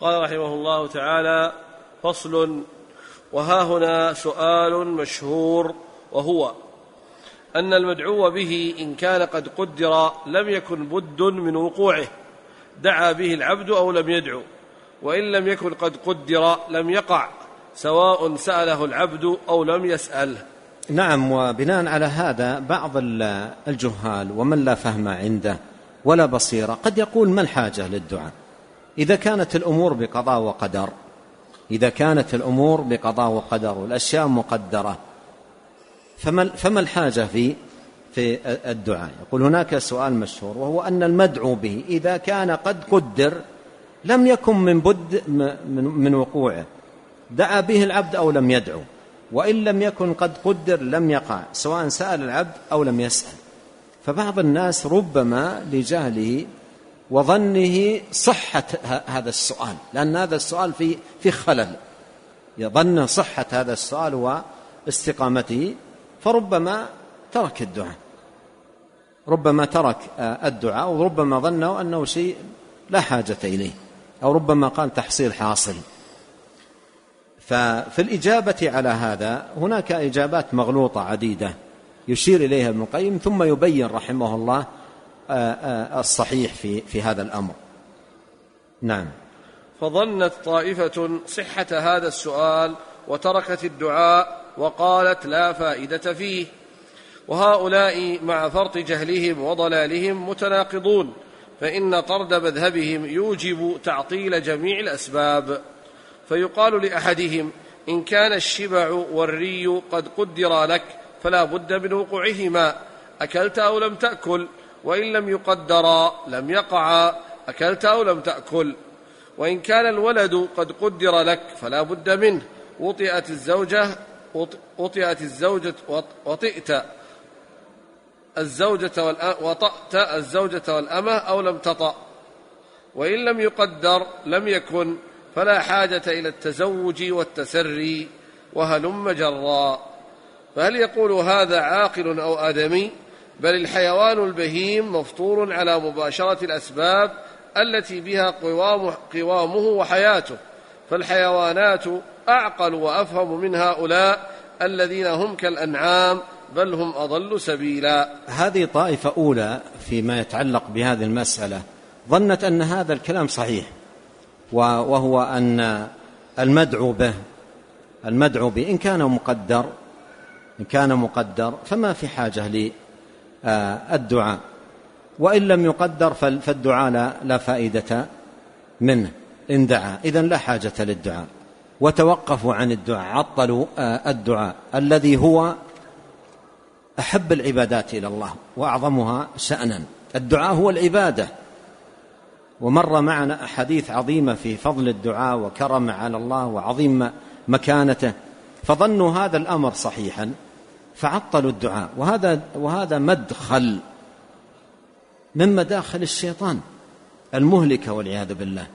قال رحمه الله تعالى فصل وها هنا سؤال مشهور وهو أن المدعو به إن كان قد قدر لم يكن بد من وقوعه دعا به العبد أو لم يدعو وإن لم يكن قد قدر لم يقع سواء سأله العبد أو لم يسأله نعم وبناء على هذا بعض الجهال ومن لا فهم عنده ولا بصيرة قد يقول ما الحاجة للدعاء؟ إذا كانت الأمور بقضاء وقدر إذا كانت الأمور بقضاء وقدر والأشياء مقدرة فما, فما الحاجة في في الدعاء؟ يقول هناك سؤال مشهور وهو أن المدعو به إذا كان قد قدر لم يكن من بد من وقوعه. دعا به العبد أو لم يدعو وإن لم يكن قد قدر لم يقع سواء سأل العبد أو لم يسأل. فبعض الناس ربما لجهله وظنه صحة هذا السؤال لأن هذا السؤال في في خلل. يظن صحة هذا السؤال واستقامته فربما ترك الدعاء. ربما ترك الدعاء وربما ظنه أنه شيء لا حاجة إليه أو ربما قال تحصيل حاصل. ففي الإجابة على هذا هناك إجابات مغلوطة عديدة يشير إليها ابن القيم ثم يبين رحمه الله الصحيح في في هذا الأمر. نعم. فظنت طائفة صحة هذا السؤال وتركت الدعاء وقالت لا فائدة فيه. وهؤلاء مع فرط جهلهم وضلالهم متناقضون فإن طرد مذهبهم يوجب تعطيل جميع الأسباب. فيقال لأحدهم إن كان الشبع والري قد قدر لك فلا بد من وقوعهما أكلت أو لم تأكل؟ وإن لم يقدرا لم يقعا أكلت أو لم تأكل. وإن كان الولد قد قدر لك فلا بد منه. وطئت الزوجة وطئت الزوجة وطئت الزوجة وطأت الزوجة والأمة أو لم تطأ. وإن لم يقدر لم يكن فلا حاجة إلى التزوج والتسري وهلم جرا. فهل يقول هذا عاقل أو آدمي؟ بل الحيوان البهيم مفطور على مباشرة الأسباب التي بها قوام قوامه وحياته. فالحيوانات أعقل وأفهم من هؤلاء الذين هم كالأنعام بل هم أضل سبيلا. هذه طائفة أولى فيما يتعلق بهذه المسألة ظنت أن هذا الكلام صحيح وهو أن المدعو به المدعو به إن كان مقدر إن كان مقدر فما في حاجة للدعاء وإن لم يقدر فالدعاء لا, فائدة منه إن دعا. إذن لا حاجة للدعاء. وتوقفوا عن الدعاء عطلوا الدعاء الذي هو أحب العبادات إلى الله وأعظمها شأنا. الدعاء هو العبادة. ومر معنا أحاديث عظيمة في فضل الدعاء وكرم على الله وعظيم مكانته. فظنوا هذا الأمر صحيحا. فعطلوا الدعاء. وهذا وهذا مدخل من مداخل الشيطان المهلكة والعياذ بالله.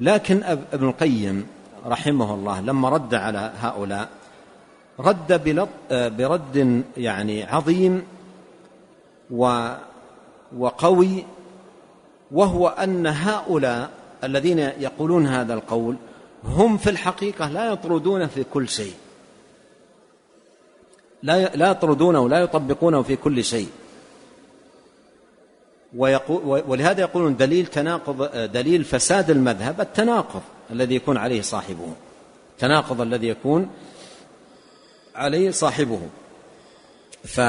لكن ابن القيم رحمه الله لما رد على هؤلاء رد برد يعني عظيم وقوي وهو أن هؤلاء الذين يقولون هذا القول هم في الحقيقة لا يطردون في كل شيء. لا لا يطردونه ولا يطبقونه في كل شيء. ويقول ولهذا يقولون دليل تناقض دليل فساد المذهب التناقض الذي يكون عليه صاحبه. التناقض الذي يكون عليه صاحبه. ف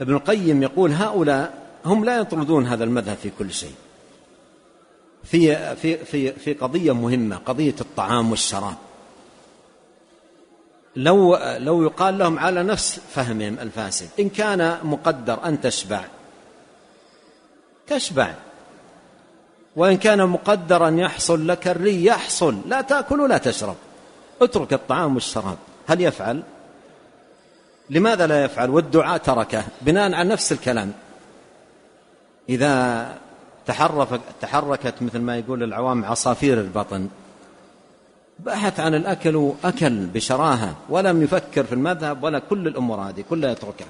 ابن القيم يقول هؤلاء هم لا يطردون هذا المذهب في كل شيء. في في في في قضية مهمة قضية الطعام والشراب. لو لو يقال لهم على نفس فهمهم الفاسد. إن كان مقدر أن تشبع. تشبع. وإن كان مقدرا يحصل لك الري يحصل. لا تأكل ولا تشرب. اترك الطعام والشراب. هل يفعل؟ لماذا لا يفعل؟ والدعاء تركه. بناء على نفس الكلام. إذا تحرك تحركت مثل ما يقول العوام عصافير البطن. بحث عن الأكل وأكل بشراهة ولم يفكر في المذهب ولا كل الأمور هذه كلها يتركها.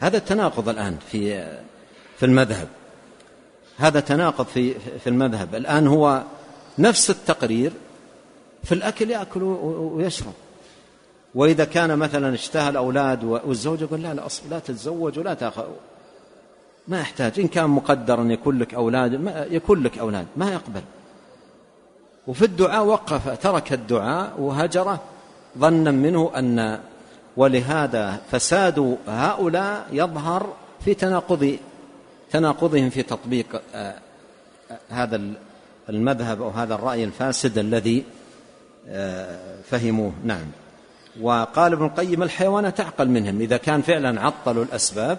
هذا التناقض الآن في في المذهب. هذا تناقض في في المذهب. الآن هو نفس التقرير في الأكل يأكل ويشرب. وإذا كان مثلا اشتهى الأولاد والزوج يقول لا لا لا تتزوج ولا تأخذ. ما يحتاج. إن كان مقدر أن يكون لك أولاد يكون لك أولاد. ما يقبل. وفي الدعاء وقف ترك الدعاء وهجره ظنا منه أن ولهذا فساد هؤلاء يظهر في تناقض تناقضهم في تطبيق آه، آه، هذا المذهب أو هذا الرأي الفاسد الذي آه، فهموه. نعم. وقال ابن القيم الحيوان تعقل منهم. إذا كان فعلا عطلوا الأسباب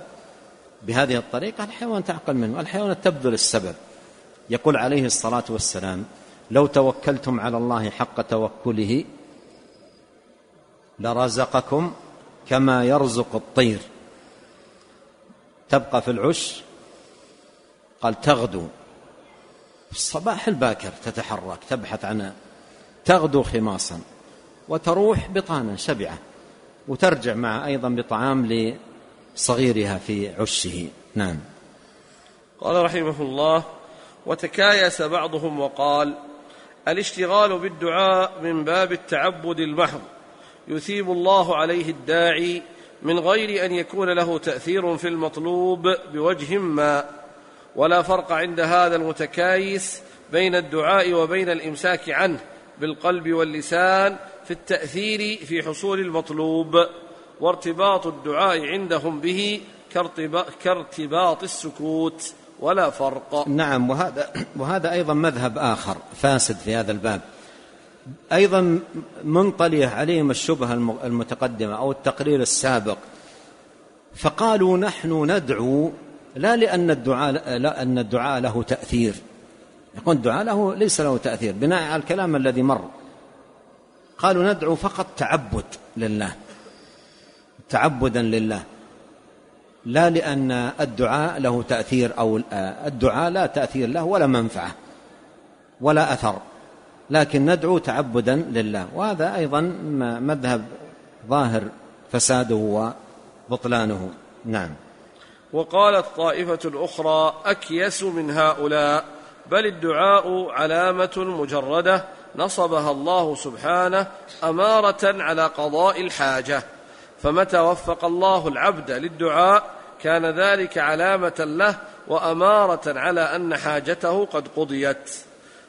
بهذه الطريقة الحيوان تعقل منهم. الحيوان تبذل السبب. يقول عليه الصلاة والسلام لو توكلتم على الله حق توكله لرزقكم كما يرزق الطير. تبقى في العش؟ قال تغدو. في الصباح الباكر تتحرك تبحث عن تغدو خماصا وتروح بطانا شبعة وترجع مع أيضا بطعام لصغيرها في عشه. نعم. قال رحمه الله وتكايس بعضهم وقال الاشتغال بالدعاء من باب التعبد المحض يثيب الله عليه الداعي من غير أن يكون له تأثير في المطلوب بوجه ما. ولا فرق عند هذا المتكايس بين الدعاء وبين الإمساك عنه بالقلب واللسان في التأثير في حصول المطلوب وارتباط الدعاء عندهم به كارتباط السكوت. ولا فرق. نعم وهذا وهذا أيضا مذهب آخر فاسد في هذا الباب. أيضا منطليه عليهم الشبهة المتقدمة أو التقرير السابق. فقالوا نحن ندعو لا لأن الدعاء لا أن الدعاء له تأثير. يقول الدعاء له ليس له تأثير بناء على الكلام الذي مر. قالوا ندعو فقط تعبد لله. تعبدا لله. لا لأن الدعاء له تأثير أو الدعاء لا تأثير له ولا منفعة ولا أثر. لكن ندعو تعبدا لله. وهذا أيضا مذهب ظاهر فساده وبطلانه. نعم. وقالت طائفة أخرى أكيس من هؤلاء بل الدعاء علامة مجردة نصبها الله سبحانه أمارة على قضاء الحاجة. فمتى وفق الله العبد للدعاء كان ذلك علامة له وأمارة على أن حاجته قد قضيت.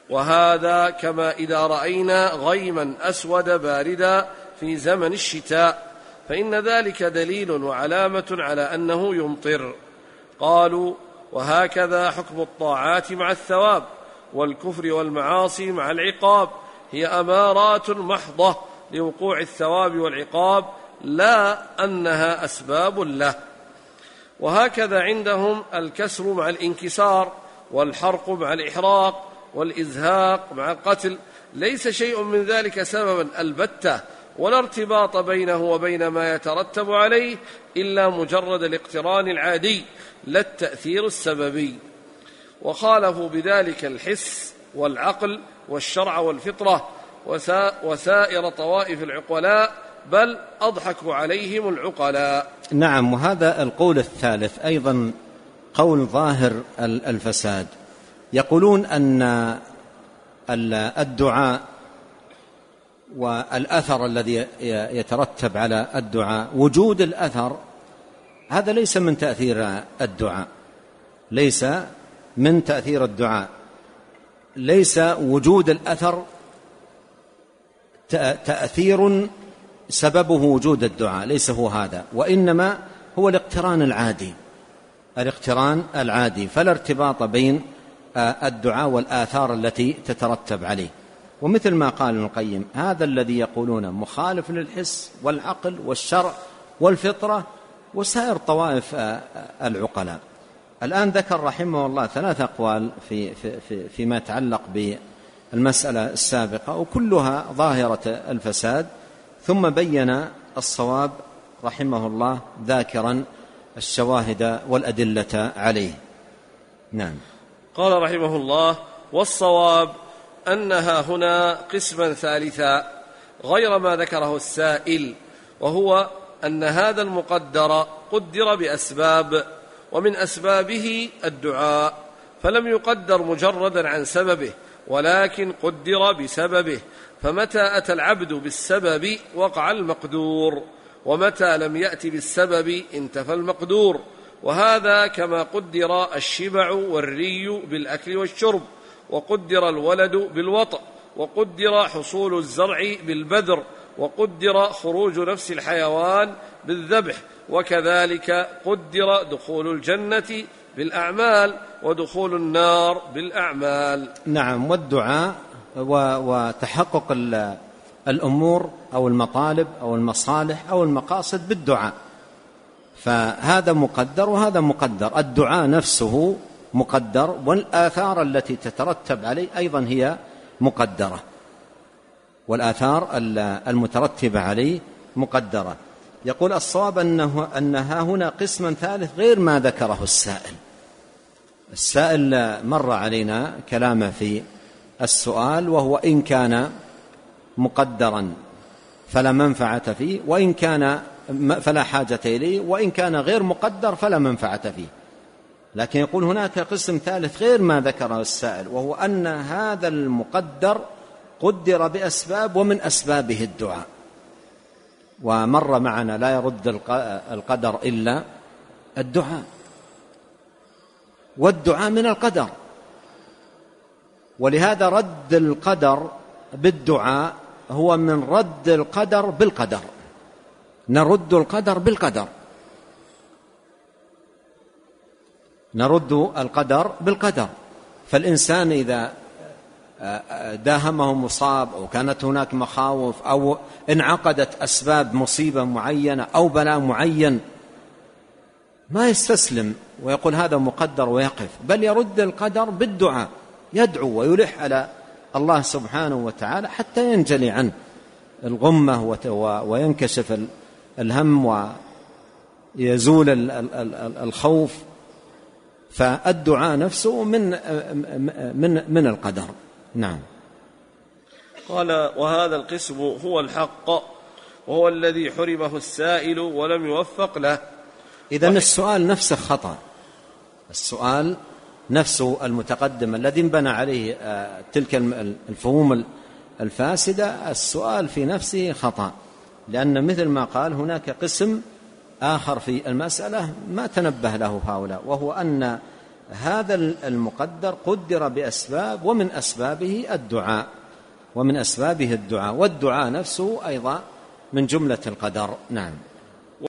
وهذا كما إذا رأينا غيما أسود باردا في زمن الشتاء فإن ذلك دليل وعلامة على أنه يمطر. قالوا وهكذا حكم الطاعات مع الثواب والكفر والمعاصي مع العقاب هي أمارات محضة لوقوع الثواب والعقاب لا أنها أسباب له. وهكذا عندهم الكسر مع الانكسار والحرق مع الإحراق والإزهاق مع القتل. ليس شيء من ذلك سببا البتة ولا ارتباط بينه وبين ما يترتب عليه إلا مجرد الاقتران العادي لا التأثير السببي. وخالفوا بذلك الحس والعقل والشرع والفطرة وسائر طوائف العقلاء بل أضحكوا عليهم العقلاء. نعم وهذا القول الثالث أيضا قول ظاهر الفساد. يقولون أن الدعاء والأثر الذي يترتب على الدعاء وجود الأثر هذا ليس من تأثير الدعاء ليس من تأثير الدعاء ليس وجود الأثر تأثير سببه وجود الدعاء ليس هو هذا وإنما هو الاقتران العادي. الاقتران العادي فلا ارتباط بين آه، الدعاء والآثار التي تترتب عليه. ومثل ما قال ابن القيم هذا الذي يقولون مخالف للحس والعقل والشرع والفطرة وسائر طوائف آه، العقلاء. الآن ذكر رحمه الله ثلاث أقوال في, في, في فيما يتعلق بالمسألة السابقة وكلها ظاهرة الفساد. ثم بين الصواب رحمه الله ذاكرا الشواهد والأدلة عليه. نعم. قال رحمه الله والصواب أنها هنا قسما ثالثا غير ما ذكره السائل وهو أن هذا المقدر قدر بأسباب ومن أسبابه الدعاء فلم يقدر مجردا عن سببه ولكن قدر بسببه فمتى أتى العبد بالسبب وقع المقدور؟ ومتى لم يأت بالسبب انتفى المقدور؟ وهذا كما قدر الشبع والري بالأكل والشرب وقدر الولد بالوطأ وقدر حصول الزرع بالبذر وقدر خروج نفس الحيوان بالذبح وكذلك قدر دخول الجنة بالأعمال ودخول النار بالأعمال. نعم والدعاء وتحقق الأمور أو المطالب أو المصالح أو المقاصد بالدعاء. فهذا مقدر وهذا مقدر. الدعاء نفسه مقدر والآثار التي تترتب عليه أيضا هي مقدرة. والآثار المترتبة عليه مقدرة. يقول الصواب انه انها هنا قسما ثالث غير ما ذكره السائل. السائل مر علينا كلامه في السؤال وهو إن كان مقدرا فلا منفعة فيه وإن كان فلا حاجة إليه وإن كان غير مقدر فلا منفعة فيه. لكن يقول هناك قسم ثالث غير ما ذكره السائل وهو أن هذا المقدر قدر بأسباب ومن أسبابه الدعاء. ومر معنا لا يرد القدر إلا الدعاء. والدعاء من القدر. ولهذا رد القدر بالدعاء هو من رد القدر بالقدر. نرد القدر بالقدر. نرد القدر بالقدر. فالإنسان إذا داهمه مصاب أو كانت هناك مخاوف أو انعقدت أسباب مصيبة معينة أو بلاء معين ما يستسلم ويقول هذا مقدر ويقف بل يرد القدر بالدعاء. يدعو ويلح على الله سبحانه وتعالى حتى ينجلي عنه الغمة وينكشف الهم ويزول الخوف. فالدعاء نفسه من من من القدر. نعم. قال وهذا القسم هو الحق وهو الذي حرمه السائل ولم يوفق له. إذا السؤال نفسه خطأ. السؤال نفسه المتقدم الذي انبنى عليه آه، تلك الفهوم الفاسدة السؤال في نفسه خطأ لأن مثل ما قال هناك قسم آخر في المسألة ما تنبه له هؤلاء وهو أن هذا المقدر قدر بأسباب ومن أسبابه الدعاء ومن أسبابه الدعاء والدعاء نفسه أيضا من جملة القدر. نعم.